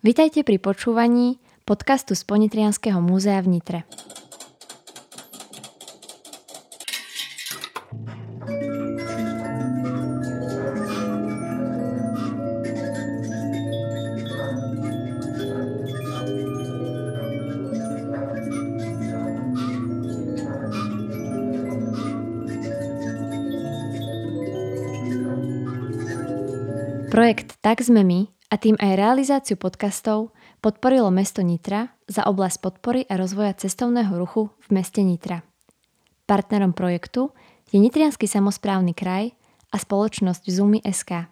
Vitajte pri počúvaní podcastu z Ponitrianského múzea v Nitre. Projekt Tak sme my a tým aj realizáciu podcastov podporilo mesto Nitra za oblasť podpory a rozvoja cestovného ruchu v meste Nitra. Partnerom projektu je Nitrianský samozprávny kraj a spoločnosť Zoomy SK.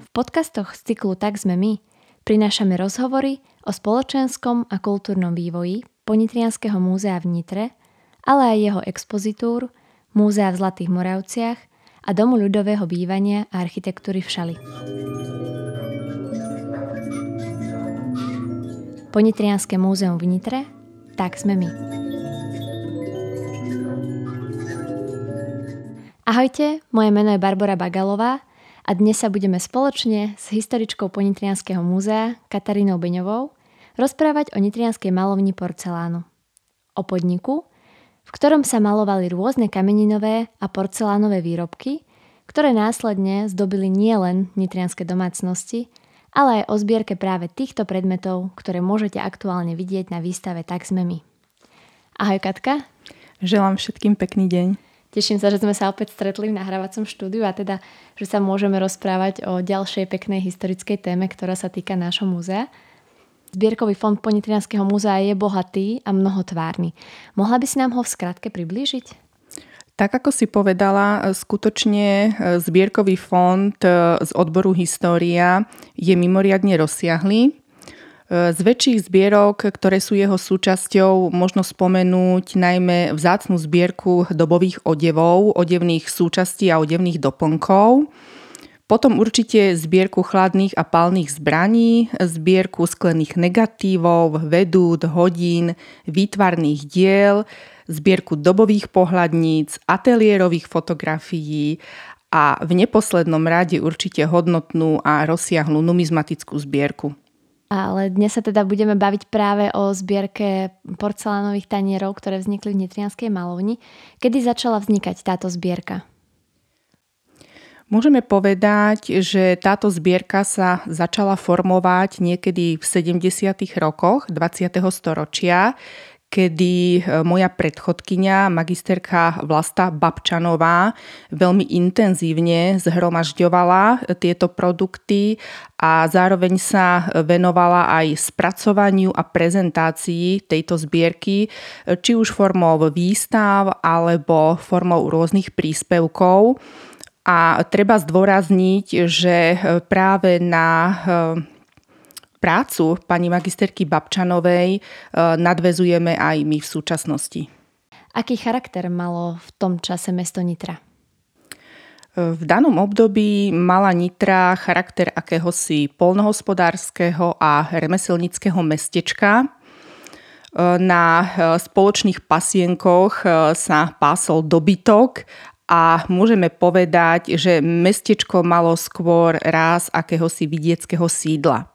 V podcastoch z cyklu Tak sme my prinášame rozhovory o spoločenskom a kultúrnom vývoji Ponitrianského múzea v Nitre, ale aj jeho expozitúr, múzea v Zlatých Moravciach a Domu ľudového bývania a architektúry v Šali. Ponitrianské múzeum v Nitre, tak sme my. Ahojte, moje meno je Barbara Bagalová a dnes sa budeme spoločne s historičkou Ponitrianského múzea Katarínou Beňovou rozprávať o nitrianskej malovni porcelánu. O podniku, ktorom sa malovali rôzne kameninové a porcelánové výrobky, ktoré následne zdobili nielen nitrianske domácnosti, ale aj o zbierke práve týchto predmetov, ktoré môžete aktuálne vidieť na výstave Tak sme my. Ahoj Katka. Želám všetkým pekný deň. Teším sa, že sme sa opäť stretli v nahrávacom štúdiu a teda, že sa môžeme rozprávať o ďalšej peknej historickej téme, ktorá sa týka nášho múzea. Zbierkový fond Ponitrianského múzea je bohatý a mnohotvárny. Mohla by si nám ho v skratke priblížiť? Tak ako si povedala, skutočne e, zbierkový fond e, z odboru História je mimoriadne rozsiahlý. E, z väčších zbierok, ktoré sú jeho súčasťou, možno spomenúť najmä vzácnu zbierku dobových odevov, odevných súčastí a odevných doplnkov, potom určite zbierku chladných a palných zbraní, zbierku sklených negatívov, vedút, hodín, výtvarných diel, zbierku dobových pohľadníc, ateliérových fotografií a v neposlednom rade určite hodnotnú a rozsiahlu numizmatickú zbierku. Ale dnes sa teda budeme baviť práve o zbierke porcelánových tanierov, ktoré vznikli v Nitrianskej malovni. Kedy začala vznikať táto zbierka? Môžeme povedať, že táto zbierka sa začala formovať niekedy v 70. rokoch 20. storočia, kedy e, moja predchodkynia, magisterka Vlasta Babčanová, veľmi intenzívne zhromažďovala tieto produkty a zároveň sa venovala aj spracovaniu a prezentácii tejto zbierky, či už formou výstav alebo formou rôznych príspevkov. A treba zdôrazniť, že e, práve na e, prácu pani magisterky Babčanovej e, nadvezujeme aj my v súčasnosti. Aký charakter malo v tom čase mesto Nitra? V danom období mala Nitra charakter akéhosi polnohospodárskeho a remeselnického mestečka. Na spoločných pasienkoch sa pásol dobytok a môžeme povedať, že mestečko malo skôr ráz akéhosi vidieckého sídla.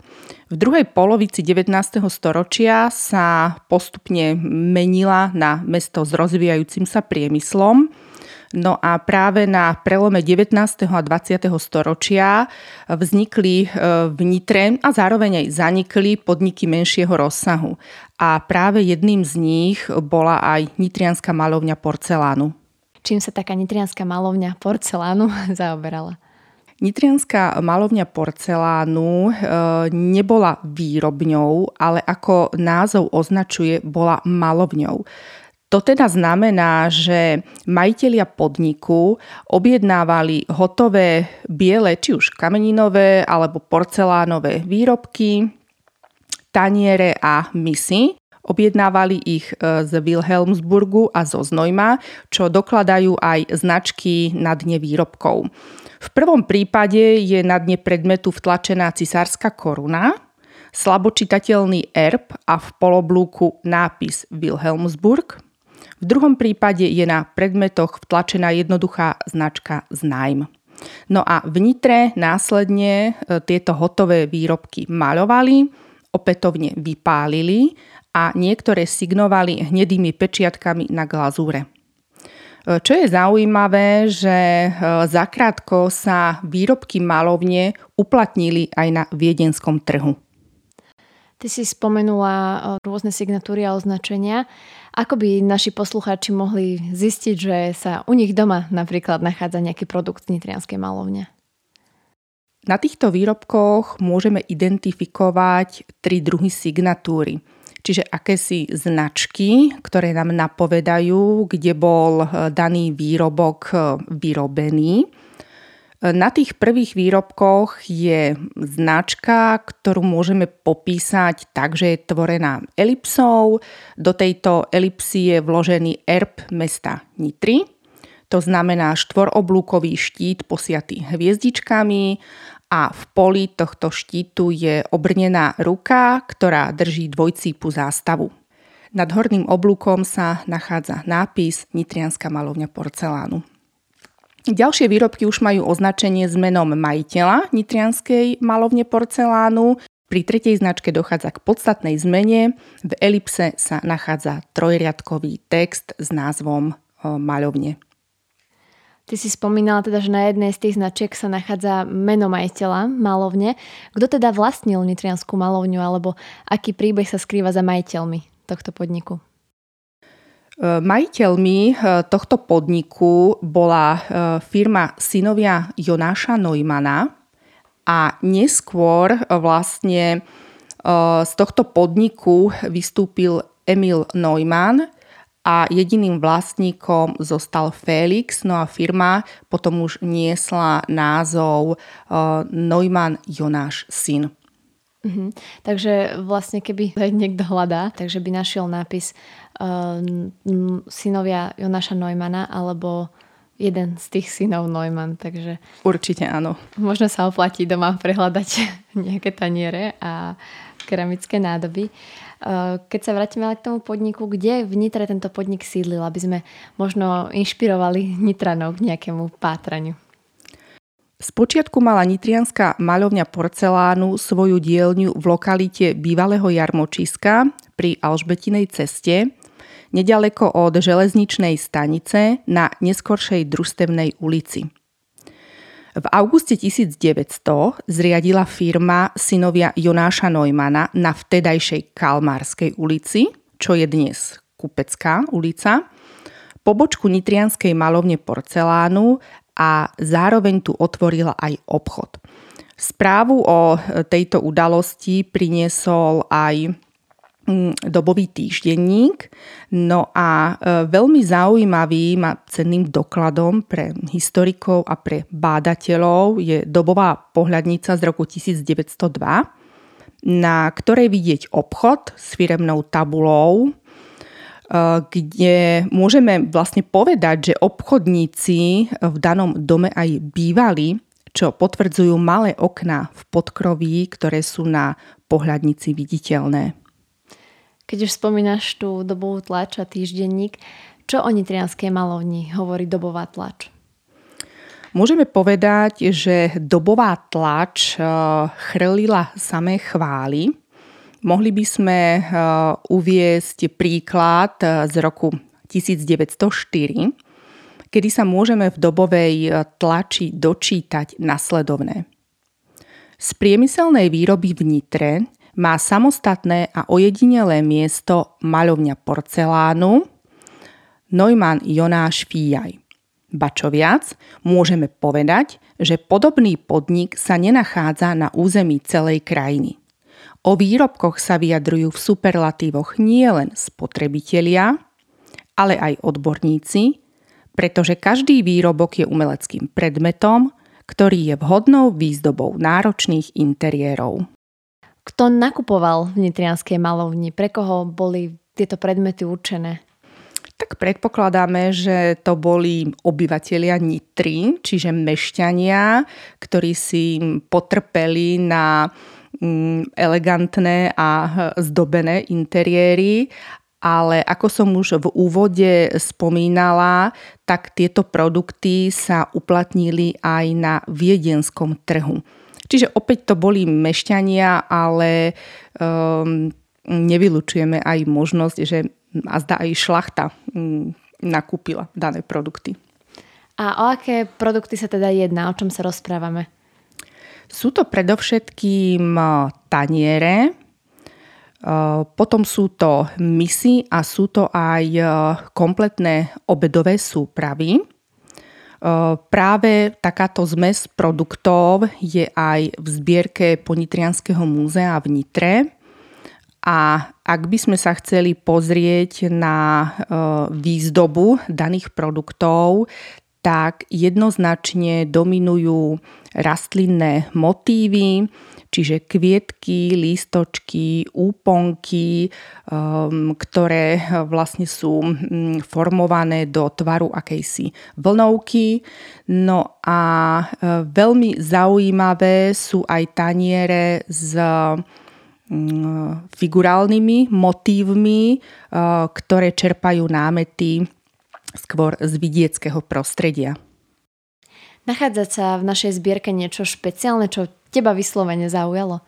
V druhej polovici 19. storočia sa postupne menila na mesto s rozvíjajúcim sa priemyslom. No a práve na prelome 19. a 20. storočia vznikli e, v Nitre a zároveň aj zanikli podniky menšieho rozsahu. A práve jedným z nich bola aj nitrianská malovňa porcelánu čím sa taká nitrianská malovňa porcelánu zaoberala? Nitrianská malovňa porcelánu e, nebola výrobňou, ale ako názov označuje, bola malovňou. To teda znamená, že majiteľia podniku objednávali hotové biele, či už kameninové alebo porcelánové výrobky, taniere a misy Objednávali ich e, z Wilhelmsburgu a zo Znojma, čo dokladajú aj značky na dne výrobkov. V prvom prípade je na dne predmetu vtlačená cisárska koruna, slabočitateľný erb a v poloblúku nápis Wilhelmsburg. V druhom prípade je na predmetoch vtlačená jednoduchá značka Znajm. No a v Nitre následne e, tieto hotové výrobky maľovali, opätovne vypálili a niektoré signovali hnedými pečiatkami na glazúre. E, čo je zaujímavé, že e, zakrátko sa výrobky malovne uplatnili aj na viedenskom trhu. Ty si spomenula rôzne signatúry a označenia. Ako by naši poslucháči mohli zistiť, že sa u nich doma napríklad nachádza nejaký produkt z nitrianskej malovne? Na týchto výrobkoch môžeme identifikovať tri druhy signatúry. Čiže akési značky, ktoré nám napovedajú, kde bol daný výrobok vyrobený na tých prvých výrobkoch je značka, ktorú môžeme popísať tak, že je tvorená elipsou. Do tejto elipsy je vložený erb mesta Nitry. To znamená štvoroblúkový štít posiatý hviezdičkami a v poli tohto štítu je obrnená ruka, ktorá drží dvojcípu zástavu. Nad horným oblúkom sa nachádza nápis Nitrianská malovňa porcelánu. Ďalšie výrobky už majú označenie s menom majiteľa nitrianskej malovne porcelánu. Pri tretej značke dochádza k podstatnej zmene. V elipse sa nachádza trojriadkový text s názvom maľovne. Ty si spomínala teda, že na jednej z tých značiek sa nachádza meno majiteľa malovne. Kto teda vlastnil nitrianskú malovňu alebo aký príbeh sa skrýva za majiteľmi tohto podniku? Majiteľmi eh, tohto podniku bola eh, firma synovia Jonáša Neumana a neskôr vlastne z tohto podniku vystúpil Emil Neumann a jediným vlastníkom zostal Felix, no a firma potom už niesla názov Neumann Jonáš syn. Mhm. Takže vlastne keby niekto hľadá, takže by našiel nápis uh, synovia Jonáša Neumana alebo jeden z tých synov Neumann, takže... Určite áno. Možno sa oplatí doma prehľadať nejaké taniere a keramické nádoby. Uh, keď sa vrátime ale k tomu podniku, kde v Nitre tento podnik sídlil, aby sme možno inšpirovali Nitranov k nejakému pátraniu? Spočiatku mala nitrianská maľovňa porcelánu svoju dielňu v lokalite bývalého jarmočiska pri Alžbetinej ceste, nedaleko od železničnej stanice na neskoršej družstevnej ulici. V auguste 1900 zriadila firma synovia Jonáša Neumana na vtedajšej Kalmárskej ulici, čo je dnes Kupecká ulica, pobočku nitrianskej malovne porcelánu a zároveň tu otvorila aj obchod. Správu o tejto udalosti priniesol aj dobový týždenník. No a e, veľmi zaujímavým a cenným dokladom pre historikov a pre bádateľov je dobová pohľadnica z roku 1902, na ktorej vidieť obchod s firemnou tabulou, Eh, kde môžeme vlastne povedať, že obchodníci v danom dome aj bývali, čo potvrdzujú malé okná v podkroví, ktoré sú na pohľadnici viditeľné. Keď už spomínaš tú dobovú tlač a týždenník, čo o nitrianskej malovni hovorí dobová tlač? Môžeme povedať, že dobová tlač eh, chrlila samé chvály, Mohli by sme eh, uviesť príklad eh, z roku 1904, kedy sa môžeme v dobovej tlači dočítať nasledovné. Z priemyselnej výroby v Nitre má samostatné a ojedinelé miesto maľovňa porcelánu Neumann Jonáš Fíjaj. Ba čo viac, môžeme povedať, že podobný podnik sa nenachádza na území celej krajiny. O výrobkoch sa vyjadrujú v superlatívoch nielen spotrebitelia, ale aj odborníci, pretože každý výrobok je umeleckým predmetom, ktorý je vhodnou výzdobou náročných interiérov. Kto nakupoval v Nitrianskej malovni? Pre koho boli tieto predmety určené? Tak predpokladáme, že to boli obyvatelia Nitry, čiže mešťania, ktorí si potrpeli na Mm, elegantné a zdobené interiéry ale ako som už v úvode spomínala, tak tieto produkty sa uplatnili aj na viedenskom trhu. Čiže opäť to boli mešťania, ale um, nevylučujeme aj možnosť, že a zdá aj šlachta um, nakúpila dané produkty. A o aké produkty sa teda jedná? O čom sa rozprávame? Sú to predovšetkým taniere, potom sú to misy a sú to aj kompletné obedové súpravy. Práve takáto zmes produktov je aj v zbierke Ponitrianského múzea v Nitre. A ak by sme sa chceli pozrieť na výzdobu daných produktov, tak jednoznačne dominujú rastlinné motívy, čiže kvietky, lístočky, úponky, um, ktoré vlastne sú mm, formované do tvaru akejsi vlnovky. No a e, veľmi zaujímavé sú aj taniere s mm, figurálnymi motívmi, e, ktoré čerpajú námety skôr z vidieckého prostredia. Nachádzať sa v našej zbierke niečo špeciálne, čo teba vyslovene zaujalo?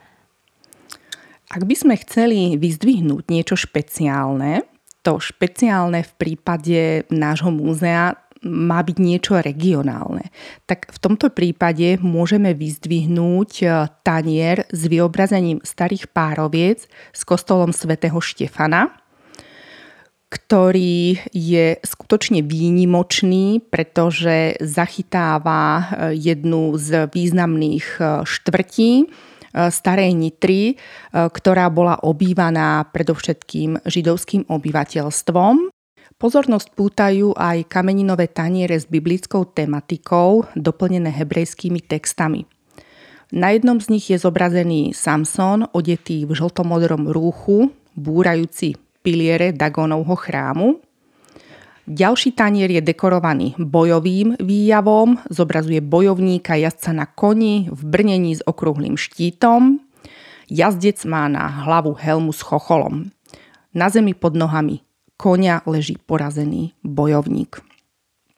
Ak by sme chceli vyzdvihnúť niečo špeciálne, to špeciálne v prípade nášho múzea má byť niečo regionálne. Tak v tomto prípade môžeme vyzdvihnúť e, tanier s vyobrazením starých pároviec s kostolom svätého Štefana, ktorý je skutočne výnimočný, pretože zachytáva e, jednu z významných e, štvrtí e, starej Nitry, ktorá bola obývaná predovšetkým židovským obyvateľstvom. Pozornosť pútajú aj kameninové taniere s biblickou tematikou, doplnené hebrejskými textami. Na jednom z nich je zobrazený Samson, odetý v žltomodrom rúchu, búrajúci piliere Dagonovho chrámu. Ďalší tanier je dekorovaný bojovým výjavom, zobrazuje bojovníka jazdca na koni v brnení s okrúhlým štítom. Jazdec má na hlavu helmu s chocholom. Na zemi pod nohami konia leží porazený bojovník.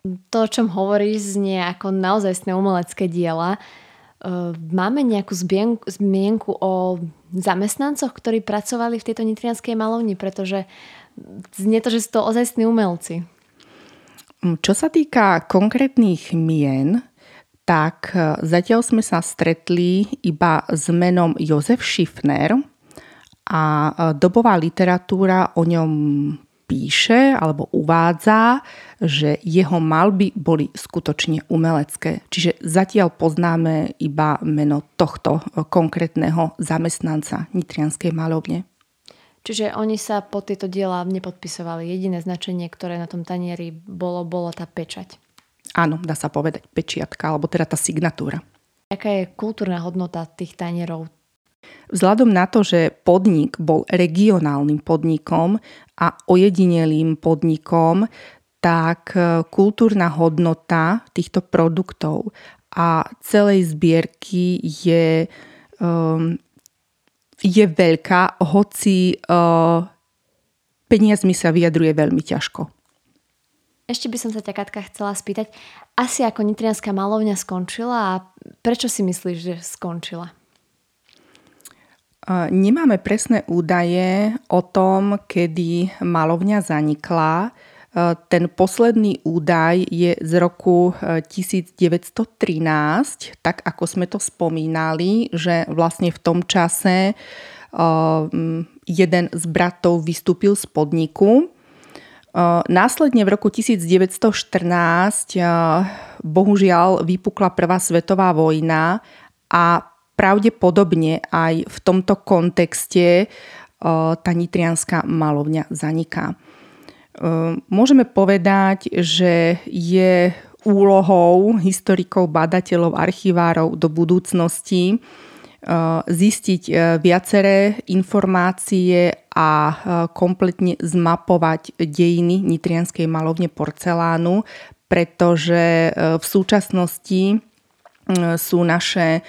To, o čom hovoríš, znie ako naozaj umelecké diela. Ehm, máme nejakú zmienku o zamestnancoch, ktorí pracovali v tejto nitrianskej malovni, pretože znie to, že sú to ozajstní umelci. Mm, čo sa týka konkrétnych mien, tak e, zatiaľ sme sa stretli iba s menom Jozef Schiffner a e, dobová literatúra o ňom píše alebo uvádza, že jeho malby boli skutočne umelecké. Čiže zatiaľ poznáme iba meno tohto konkrétneho zamestnanca Nitrianskej malovne. Čiže oni sa po tieto diela nepodpisovali. Jediné značenie, ktoré na tom tanieri bolo, bolo tá pečať. Áno, dá sa povedať pečiatka, alebo teda tá signatúra. Aká je kultúrna hodnota tých tanierov? Vzhľadom na to, že podnik bol regionálnym podnikom a ojedinelým podnikom, tak e, kultúrna hodnota týchto produktov a celej zbierky je, um, je veľká, hoci uh, peniazmi sa vyjadruje veľmi ťažko. Ešte by som sa ťa, Katka, chcela spýtať, asi ako Nitrianská malovňa skončila a prečo si myslíš, že skončila? Nemáme presné údaje o tom, kedy malovňa zanikla. Ten posledný údaj je z roku 1913, tak ako sme to spomínali, že vlastne v tom čase jeden z bratov vystúpil z podniku. Následne v roku 1914 bohužiaľ vypukla Prvá svetová vojna a pravdepodobne aj v tomto kontexte tá nitrianská malovňa zaniká. Môžeme povedať, že je úlohou historikov, badateľov, archivárov do budúcnosti zistiť viaceré informácie a kompletne zmapovať dejiny nitrianskej malovne porcelánu, pretože v súčasnosti sú naše e,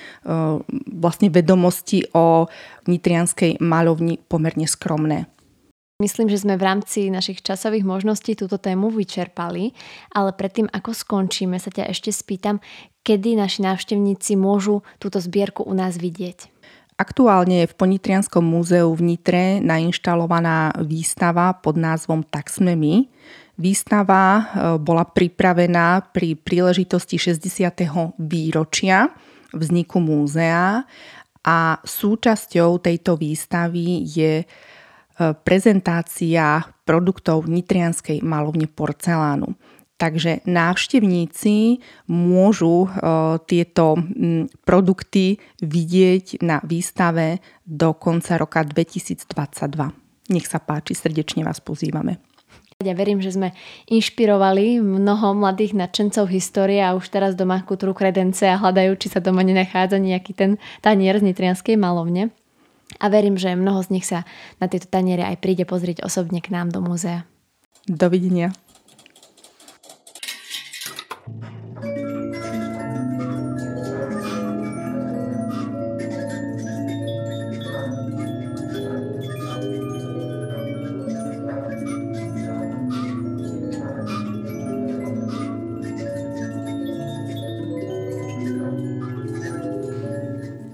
vlastne vedomosti o nitrianskej malovni pomerne skromné. Myslím, že sme v rámci našich časových možností túto tému vyčerpali, ale predtým, ako skončíme, sa ťa ešte spýtam, kedy naši návštevníci môžu túto zbierku u nás vidieť. Aktuálne je v Ponitrianskom múzeu v Nitre nainštalovaná výstava pod názvom Tak sme my. Výstava e, bola pripravená pri príležitosti 60. výročia vzniku múzea a súčasťou tejto výstavy je E, prezentácia produktov nitrianskej malovne porcelánu. Takže návštevníci môžu e, tieto produkty vidieť na výstave do konca roka 2022. Nech sa páči, srdečne vás pozývame. Ja verím, že sme inšpirovali mnoho mladých nadšencov histórie a už teraz doma kutru kredence a hľadajú, či sa doma nenachádza nejaký ten tanier z nitrianskej malovne a verím, že mnoho z nich sa na tieto taniere aj príde pozrieť osobne k nám do múzea. Dovidenia.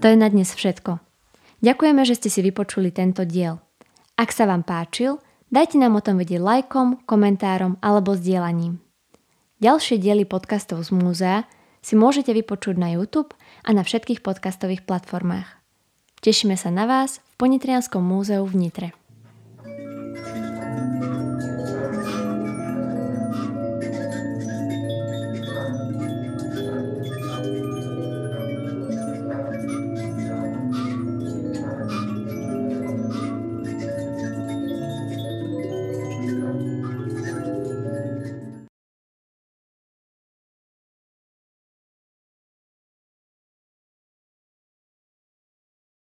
To je na dnes všetko. Ďakujeme, že ste si vypočuli tento diel. Ak sa vám páčil, dajte nám o tom vedieť lajkom, komentárom alebo zdieľaním. Ďalšie diely podcastov z múzea si môžete vypočuť na YouTube a na všetkých podcastových platformách. Tešíme sa na vás v Ponitrianskom múzeu v Nitre.